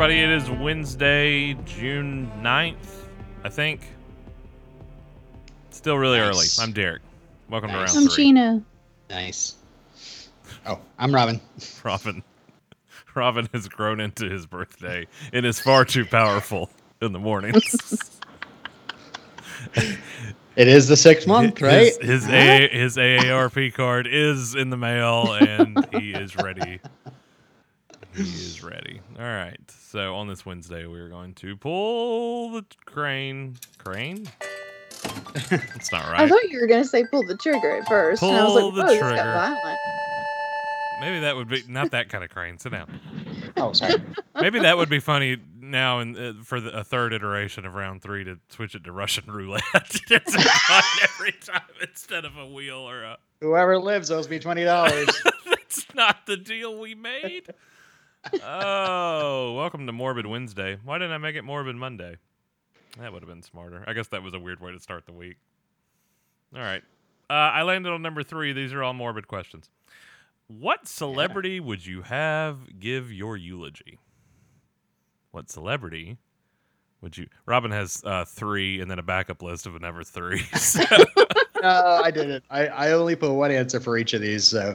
everybody. It is Wednesday, June 9th, I think. Still really Nice. early. I'm Derek. Welcome Nice. to I'm round three. Sheena. Nice. Oh, I'm Robin. Robin. Robin has grown into his birthday and is far too powerful in the mornings. It is the sixth month, right? His, his, A, his AARP card is in the mail and he is ready. He is ready. All right. So on this Wednesday, we're going to pull the crane. Crane? That's not right. I thought you were gonna say pull the trigger at first, and I was Pull like, the "Whoa, this trigger. got violent." Maybe that would be not that kind of crane. Sit down. oh, sorry. Maybe that would be funny now and uh, for the, a third iteration of round three to switch it to Russian roulette. There's a every time instead of a wheel or a. Whoever lives owes me twenty dollars. That's not the deal we made. Oh, welcome to Morbid Wednesday. Why didn't I make it Morbid Monday? That would have been smarter. I guess that was a weird way to start the week. All right. Uh, I landed on number three. These are all morbid questions. What celebrity would you have give your eulogy? What celebrity would you? Robin has uh, three and then a backup list of another three. So- no, I didn't. I, I only put one answer for each of these. So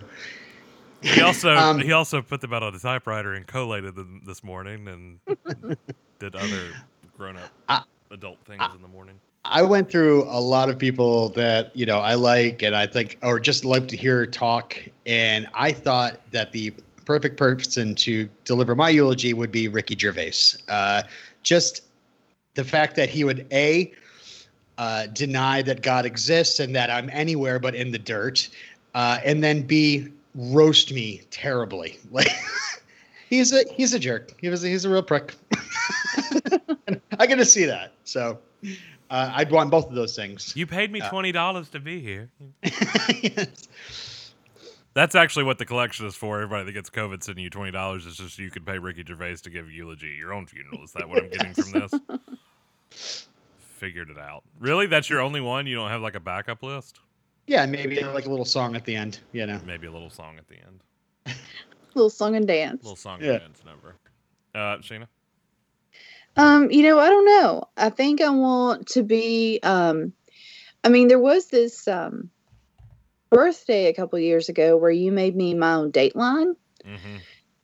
He also Um, he also put them out on a typewriter and collated them this morning and did other grown up I- adult things I- in the morning. I went through a lot of people that you know I like and I think or just like to hear talk, and I thought that the perfect person to deliver my eulogy would be Ricky Gervais. Uh, just the fact that he would a uh, deny that God exists and that I'm anywhere but in the dirt, uh, and then b roast me terribly. Like he's a he's a jerk. He was he's a real prick. I get to see that. So uh, I'd want both of those things. You paid me Uh, twenty dollars to be here. Yes. That's actually what the collection is for. Everybody that gets COVID sending you twenty dollars is just so you can pay Ricky Gervais to give eulogy at your own funeral. Is that what I'm getting from this? Figured it out. Really? That's your only one? You don't have like a backup list? Yeah, maybe like a little song at the end. You know. Maybe a little song at the end. Little song and dance. little song Yeah. and dance number. Uh, Sheena. Um, you know, I don't know. I think I want to be. Um, I mean, there was this um birthday a couple years ago where you made me my own Dateline Mm-hmm.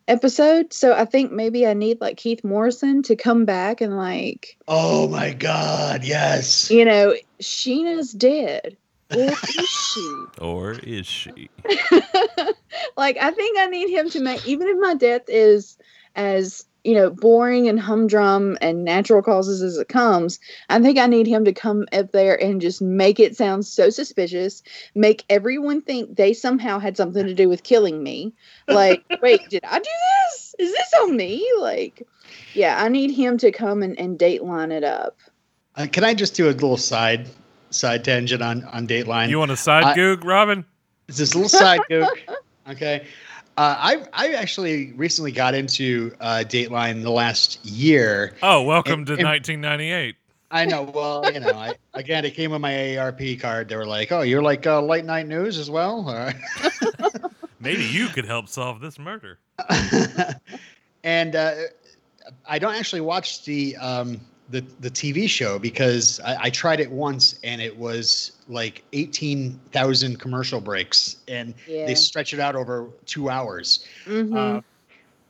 episode. So I think maybe I need like Keith Morrison to come back and like, Oh my God! Yes. you know, Sheena's dead. Or is she? Or is she? like I think I need him to make even if my death is as you know boring and humdrum and natural causes as it comes I think I need him to come up there and just make it sound so suspicious make everyone think they somehow had something to do with killing me like wait did I do this is this on me like yeah I need him to come and, and date line it up Uh, can I just do a little side side tangent on on Dateline? You want a side I- goog, Robin? It's this little side gook. Okay. Uh, I I actually recently got into uh, Dateline the last year. Oh, welcome to and- 1998. I know. Well, you know, I again it came with my AARP card. They were like, "Oh, you're like uh, late night news as well." Maybe you could help solve this murder. and uh, I don't actually watch the um, the the TV show because I, I tried it once and it was like eighteen thousand commercial breaks, and yeah they stretch it out over two hours. Mhm. Uh,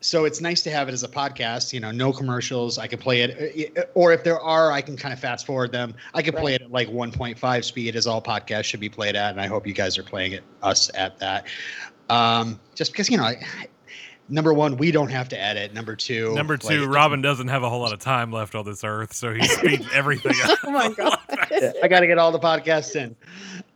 so it's nice to have it as a podcast. You know, no commercials. I can play it, uh, or if there are, I can kind of fast forward them. I can play it at like 1.5 speed, as all podcasts should be played at, and I hope you guys are playing it us at that. Um, just because you know, I, number one, we don't have to edit. Number two, Number two, it Robin doesn't have a whole lot of time left on this earth, so he speeds everything up. oh my god I got to get all the podcasts in.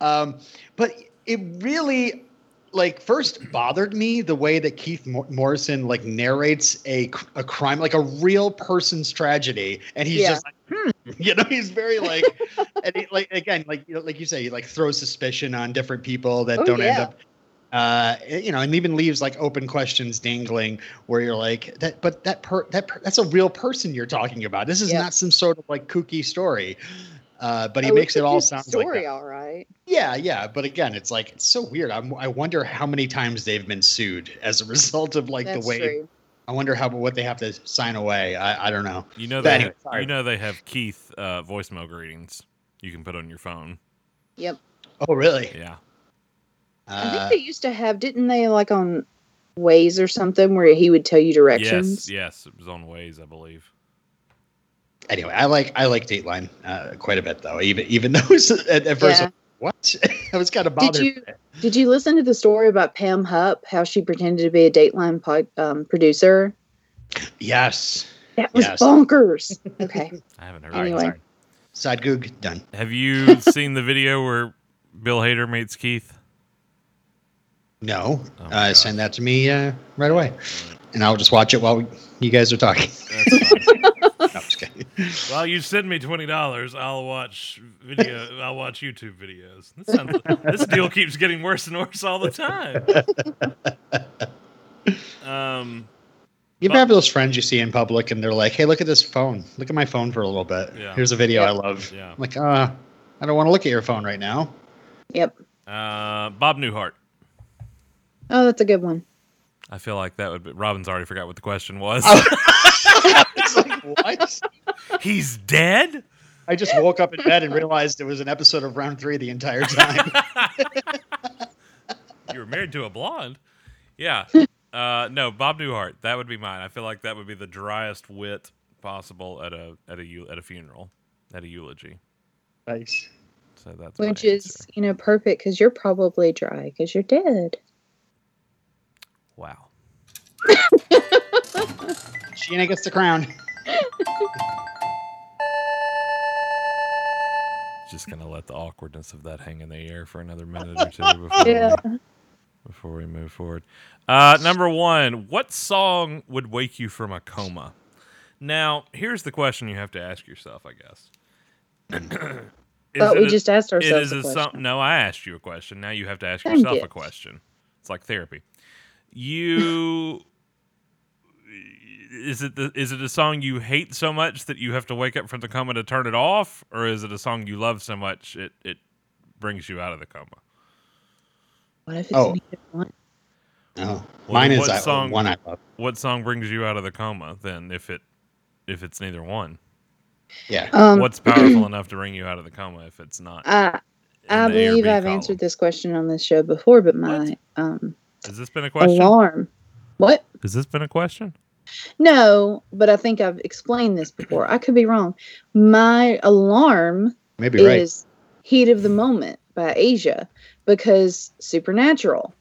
Um, but it really, like, first bothered me the way that Keith Mor- Morrison like narrates a a crime, like a real person's tragedy, and he's Yeah. just like, hmm. you know, he's very like, and he, like again, like you know, like you say, he like throws suspicion on different people that Oh, don't end up. Uh, you know, and even leaves like open questions dangling, where you're like, that, but that per that per, that's a real person you're talking about. This is Yeah. not some sort of like kooky story. Uh, but he Oh, makes it all good sound like story that. all right Yeah, yeah. But again, it's like it's so weird. I'm, I wonder how many times they've been sued as a result of like That's the way true. I wonder how what they have to sign away. I, I don't know. You know But they anyway, have, you know they have Keith uh, voicemail greetings you can put on your phone. Yep. Oh, really? Yeah. I think Uh, they used to have, didn't they, like on Waze or something, where he would tell you directions? Yes, yes, it was on Waze, I believe. anyway, I like I like Dateline uh, quite a bit though. Even even though it's, at, at first, Yeah. I'm, what I was kind of bothered. you- Did you listen to the story about Pam Hupp? How she pretended to be a Dateline pod, um, producer? Yes. That was Yes. bonkers. Okay. I haven't heard. All right, Anyway. sorry. Side goog done. Have you seen the video where Bill Hader meets Keith? No, Oh uh, send that to me uh, right away, and I'll just watch it while we, you guys are talking. That's. No, I'm just kidding. well, you send me twenty dollars, I'll watch video. I'll watch YouTube videos. This, sounds, this deal keeps getting worse and worse all the time. Um, You ever have those friends you see in public, and they're like, "Hey, look at this phone. Look at my phone for a little bit. Yeah. Here's a video Yeah. I love." yeah. I'm like, uh, I don't want to look at your phone right now. Yep. Uh, Bob Newhart. Oh, that's a good one. I feel like that would be. Robin's already forgot what the question was. it's like what? He's dead. I just woke up in bed and realized it was an episode of Round Three the entire time. you were married to a blonde. Yeah. Uh, no, Bob Newhart. That would be mine. I feel like that would be the driest wit possible at a at a at a funeral, at a eulogy. nice. So that's Which is, answer. you know, perfect because you're probably dry because you're dead. Wow. Sheena gets the crown. Just gonna let the awkwardness of that hang in the air for another minute or two before Yeah. we, before we move forward. Uh, number one, what song would wake you from a coma? Now, here's the question you have to ask yourself, I guess. Is But we a- just asked ourselves is a a question. some, no, I asked you a question. Now you have to ask Thank yourself you. a question. It's like therapy. You is it the, is it a song you hate so much that you have to wake up from the coma to turn it off, or is it a song you love so much it it brings you out of the coma? What if it's Oh. neither one? Oh, Well, mine then is what that song- one I love. What song brings you out of the coma then? If it if it's neither one, Yeah. Um, what's powerful enough to bring you out of the coma if it's not? I, in I the A or believe B I've column? answered this question on this show before, but my um, Has this been a question? alarm. What? Has this been a question? No, but I think I've explained this before. I could be wrong. My alarm Maybe right. is Heat of the Moment by Asia because Supernatural,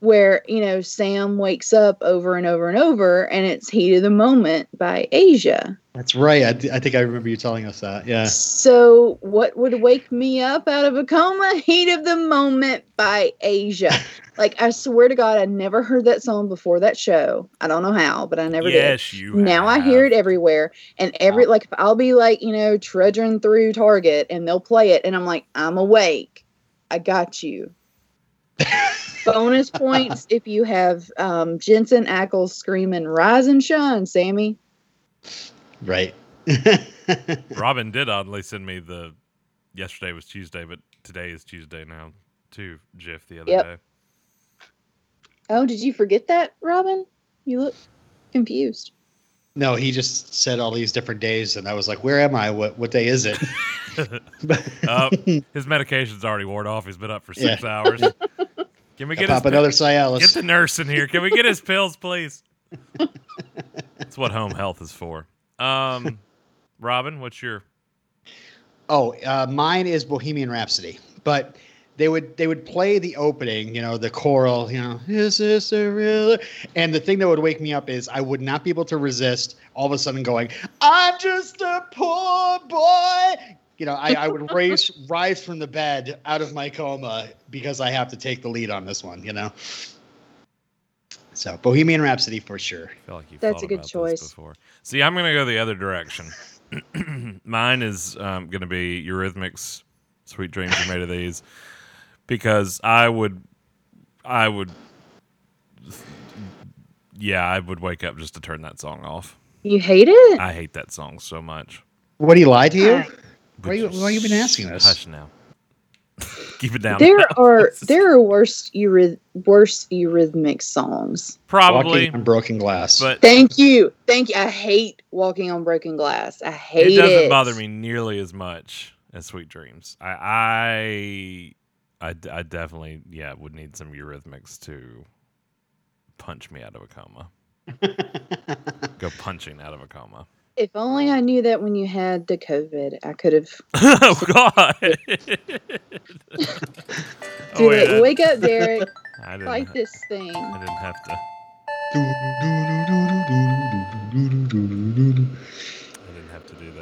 where, you know, Sam wakes up over and over and over, and it's Heat of the Moment by Asia. That's right. I, th- I think I remember you telling us that. Yeah. So, what would wake me up out of a coma? Heat of the Moment by Asia. like, I swear to God, I never heard that song before that show. I don't know how, but I never did. yes, you. Now I hear it everywhere, and every like if I'll be like you know trudging through Target, and they'll play it, and I'm like I'm awake, I got you. Bonus points if you have um, Jensen Ackles screaming "Rise and shine, Sammy." Right. Robin did oddly send me the. Yesterday was Tuesday, but today is Tuesday now. Too, GIF the other Yep. day. Oh, did you forget that, Robin? You look confused. no, he just said all these different days, and I was like, "Where am I? What what day is it?" Uh, his medication's already worn off. He's been up for six Yeah. hours. Can we get his Pop another Cialis. Get the nurse in here. Can we get his pills, please? That's what home health is for. Um, Robin, what's your? Oh, uh, mine is Bohemian Rhapsody, but they would they would play the opening, you know, the choral, you know, is this a real? And the thing that would wake me up is I would not be able to resist all of a sudden going, "I'm just a poor boy." You know, I, I would raise rise from the bed out of my coma because I have to take the lead on this one. You know. So Bohemian Rhapsody for sure. I feel like you. That's a good choice. Before. See, I'm gonna go the other direction. Mine is um, gonna be Eurythmics. Sweet dreams are made of these, because I would, I would, yeah, I would wake up just to turn that song off. You hate it? I hate that song so much. What do you lie to you? Alright. Why you- why you been asking this? Hush now. Keep it down. There are there are worse euryth- worse eurythmic songs. probably, Walking on broken glass. but Thank you, thank you. I hate walking on broken glass. I hate it it. doesn't bother me nearly as much as Sweet Dreams. I I I definitely, yeah, would need some Eurythmics to punch me out of a coma. Go punching out of a coma. If only I knew that when you had the COVID, I could have. oh God! oh, Do wait, Wake up, Derek. I didn't. Fight this thing. I didn't have to. I didn't have to do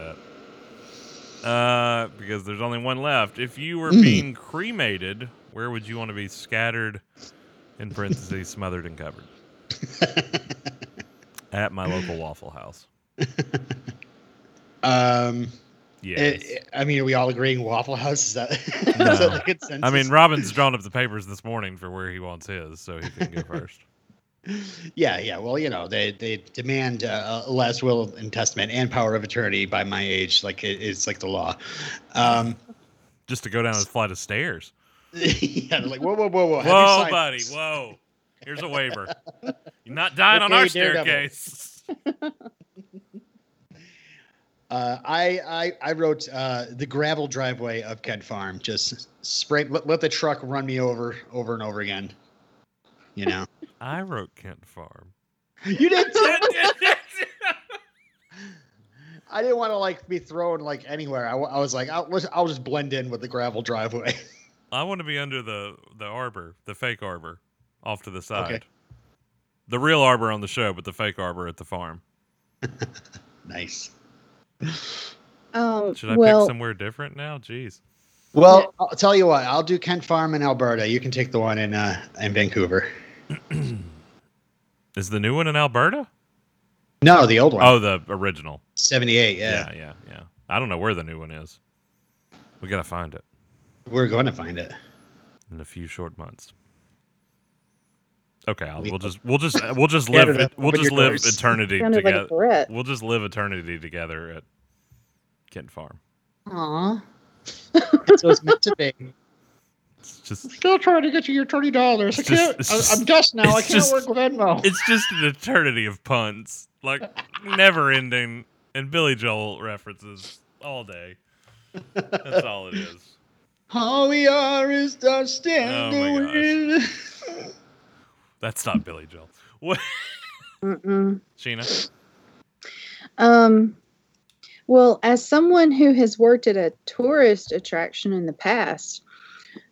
that. Uh, because there's only one left. If you were Mm. being cremated, where would you want to be scattered? In parentheses, smothered and covered. At my local Waffle House. um, Yes. eh, I mean, are we all agreeing Waffle House? Is that, is No. that the consensus? I mean, Robin's drawn up the papers this morning for where he wants his, so he can go first. yeah, yeah. Well, you know, they they demand uh, a last will and testament and power of attorney by my age, like it, it's like the law. Um, Just to go down a flight of stairs. yeah, like whoa, whoa, whoa, whoa. Whoa, buddy. this? Whoa. Here's a waiver. You're not dying on our staircase. Uh, I, I I wrote uh, the gravel driveway of Kent Farm. Just spray, let, let the truck run me over, over and over again. You know, I wrote Kent Farm. you did. Too. I didn't want to like be thrown like anywhere. I, I was like, I'll, I'll just blend in with the gravel driveway. I want to be under the the arbor, the fake arbor, off to the side. Okay. The real arbor on the show, but the fake arbor at the farm. nice. Um, Should I well, pick somewhere different now? Jeez. Well, I'll tell you what. I'll do Kent Farm in Alberta. You can take the one in uh, in Vancouver. Is the new one in Alberta? No, the old one. Oh, the original. 78, yeah. Yeah, yeah, yeah. I don't know where the new one is. We gotta find it We're going to find it. in a few short months. Okay, I'll, We- we'll just we'll just we'll just live them. we'll Open just live doors. eternity sounded like together. threat. We'll just live eternity together at Kent Farm. Aw. so it's meant to be. It's just Still trying to get you your twenty dollars. I can't. it's I- just- I'm dust now. I can't just- work with Venmo. it's just an eternity of puns, like never ending, and Billy Joel references all day. That's all it is. All we are is dust Oh and my the wind. That's not Billy Joel. What, Mm-mm. Sheena? Um, well, as someone who has worked at a tourist attraction in the past,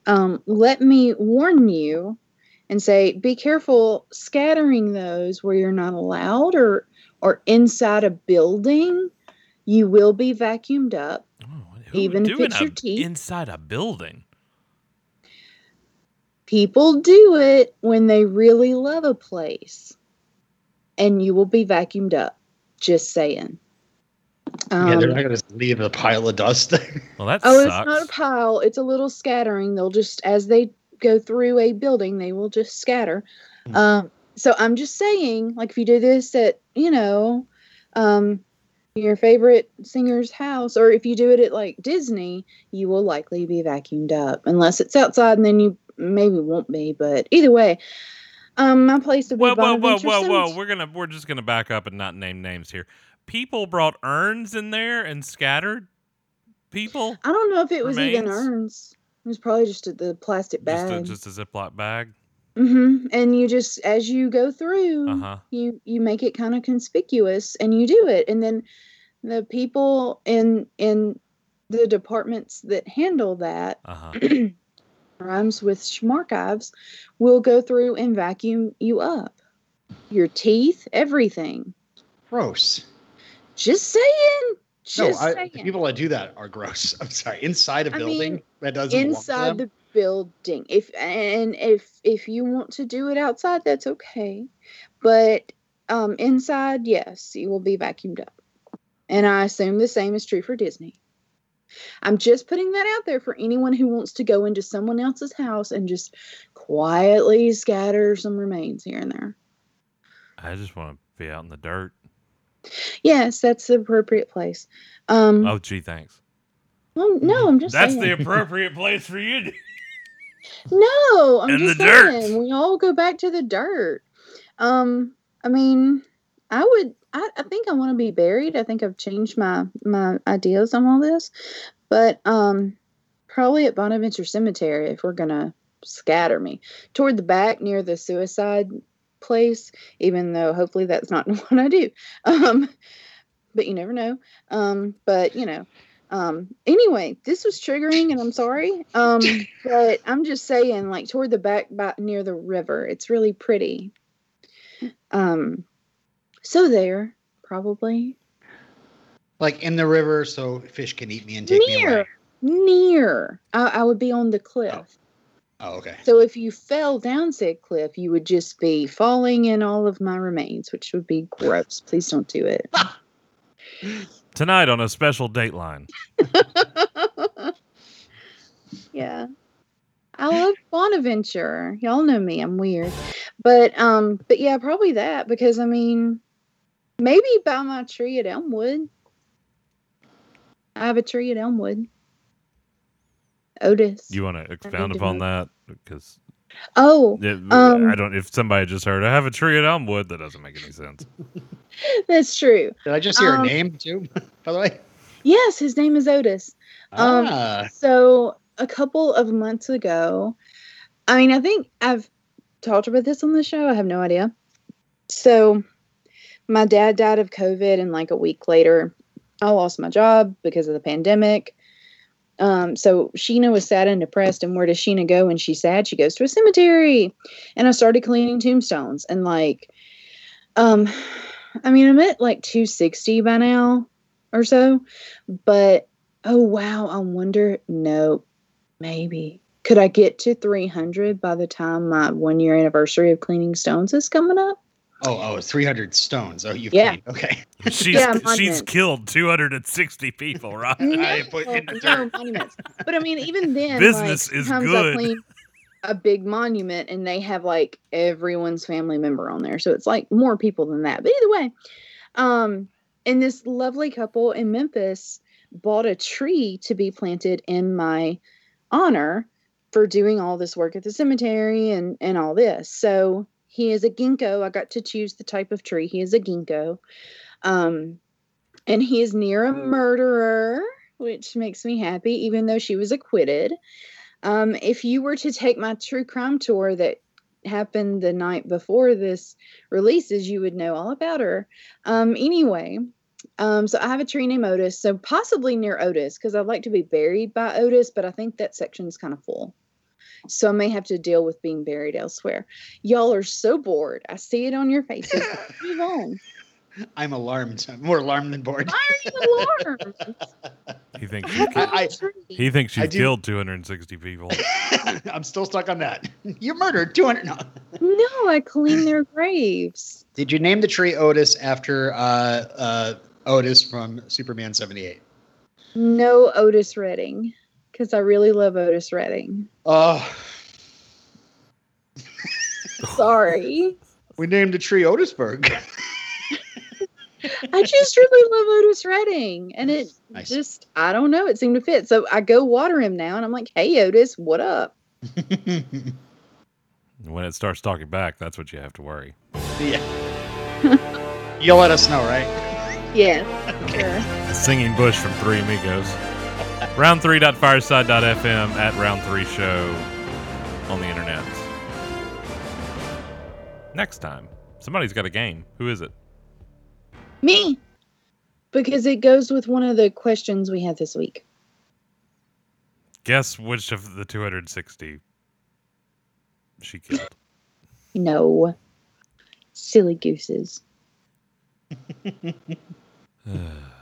um, let me warn you and say be careful scattering those where you're not allowed or or inside a building. You will be vacuumed up. Oh, Even if it's your teeth. inside a building. People do it when they really love a place, and you will be vacuumed up. Just saying. yeah, they're Um, not gonna leave a pile of dust there. Well, that Oh, sucks. it's not a pile. It's a little scattering. They'll just as they go through a building, they will just scatter. Hmm. Um, so I'm just saying, like if you do this at, you know, um, your favorite singer's house, or if you do it at like Disney, you will likely be vacuumed up, unless it's outside, and then you maybe won't be. But either way, um, my place be Whoa, whoa, whoa, whoa, whoa! We're gonna we're just gonna back up and not name names here. People brought urns in there and scattered people. I don't know if it was even urns. It was probably just a, the plastic Just a, bag. just a Ziploc bag. Mm-hmm. And you just, as you go through, Uh huh. you you make it kind of conspicuous, and you do it, and then the people in in the departments that handle that Uh rhymes with schmarchives will go through and vacuum you up, your teeth, everything. Gross. Just saying. No, Just I, saying. the people that do that are gross. I'm sorry. Inside a I building mean, that doesn't inside the building if and if if you want to do it outside that's okay but um inside yes you will be vacuumed up and i assume the same is true for disney i'm just putting that out there for anyone who wants to go into someone else's house and just quietly scatter some remains here and there I just want to be out in the dirt. yes that's the appropriate place um Oh, gee, thanks. well, no i'm just That's saying. the appropriate place for you. to- No, I'm just the dirt. saying we all go back to the dirt. Um, I mean, I would. I, I think I want to be buried. I think I've changed my my ideas on all this, but um, probably at Bonaventure Cemetery if we're gonna scatter me toward the back near the suicide place. Even though hopefully that's not what I do. Um, but you never know. Um, but you know. Um, anyway, this was triggering and I'm sorry. Um, but I'm just saying, like toward the back by, near the river, it's really pretty. Um, so there, probably Like in the river, so fish can eat me and take me near, away. near. I, I would be on the cliff. Oh, okay. So if you fell down said cliff, you would just be falling in all of my remains, which would be gross. Please don't do it. Tonight on a special Dateline. yeah. I love Bonaventure. Y'all know me. I'm weird. But um but yeah, probably that because I mean maybe by my tree at Elmwood. I have a tree at Elmwood. Otis. You want to expound upon that? Because oh, Um, I don't. If somebody just heard, I have a tree at Elmwood, that doesn't make any sense. that's true. Did I just hear Um, a name too? By the way. Yes, his name is Otis. Um, ah, So a couple of months ago, I mean, I think I've talked about this on the show. I have no idea. So my dad died of COVID, and like a week later, I lost my job because of the pandemic. Um, so Sheena was sad and depressed, and where does Sheena go when she's sad? She goes to a cemetery. And I started cleaning tombstones, and like, um, I mean, I'm at like 260 by now or so, but oh wow, I wonder. No, maybe could I get to 300 by the time my one year anniversary of cleaning stones is coming up? Oh, oh, 300 stones. Oh, you've Yeah. cleaned. Okay. She's Yeah, she's killed 260 people, right? I put in the no monuments. But I mean, even then, Business like, is sometimes good. I a big monument and they have like everyone's family member on there, so it's like more people than that. But either way, um, and this lovely couple in Memphis bought a tree to be planted in my honor for doing all this work at the cemetery and and all this. So he is a ginkgo. I got to choose the type of tree. He is a ginkgo. Um, and he is near a murderer, which makes me happy, even though she was acquitted. Um, if you were to take my true crime tour that happened the night before this releases, you would know all about her. Um, anyway, um, so I have a tree named Otis, so possibly near Otis, because I'd like to be buried by Otis, but I think that section's kind of full. So I may have to deal with being buried elsewhere. Y'all are so bored. I see it on your faces. Move on. I'm alarmed. I'm more alarmed than bored. Why are you alarmed? He thinks I she's have killed, I- a he thinks I she's do- killed 260 people. I'm still stuck on that. You murdered 200. No. No, I clean their graves. Did you name the tree Otis after uh, uh, Otis from Superman 78? No Otis Redding, because I really love Otis Redding. Oh, Sorry. we named the tree Otisburg. I just really love Otis Redding. And it Nice. just, I don't know, it seemed to fit. So I go water him now and I'm like, hey, Otis, what up? When it starts talking back, that's what you have to worry. yeah. You'll let us know, right? Yeah, sure. The singing bush from Three Amigos. Round3.fireside.fm at Round 3 Show on the internet. Next time, somebody's got a game. Who is it? Me. Because it goes with one of the questions we had this week. Guess which of the 260 she killed. No. Silly gooses. Uh,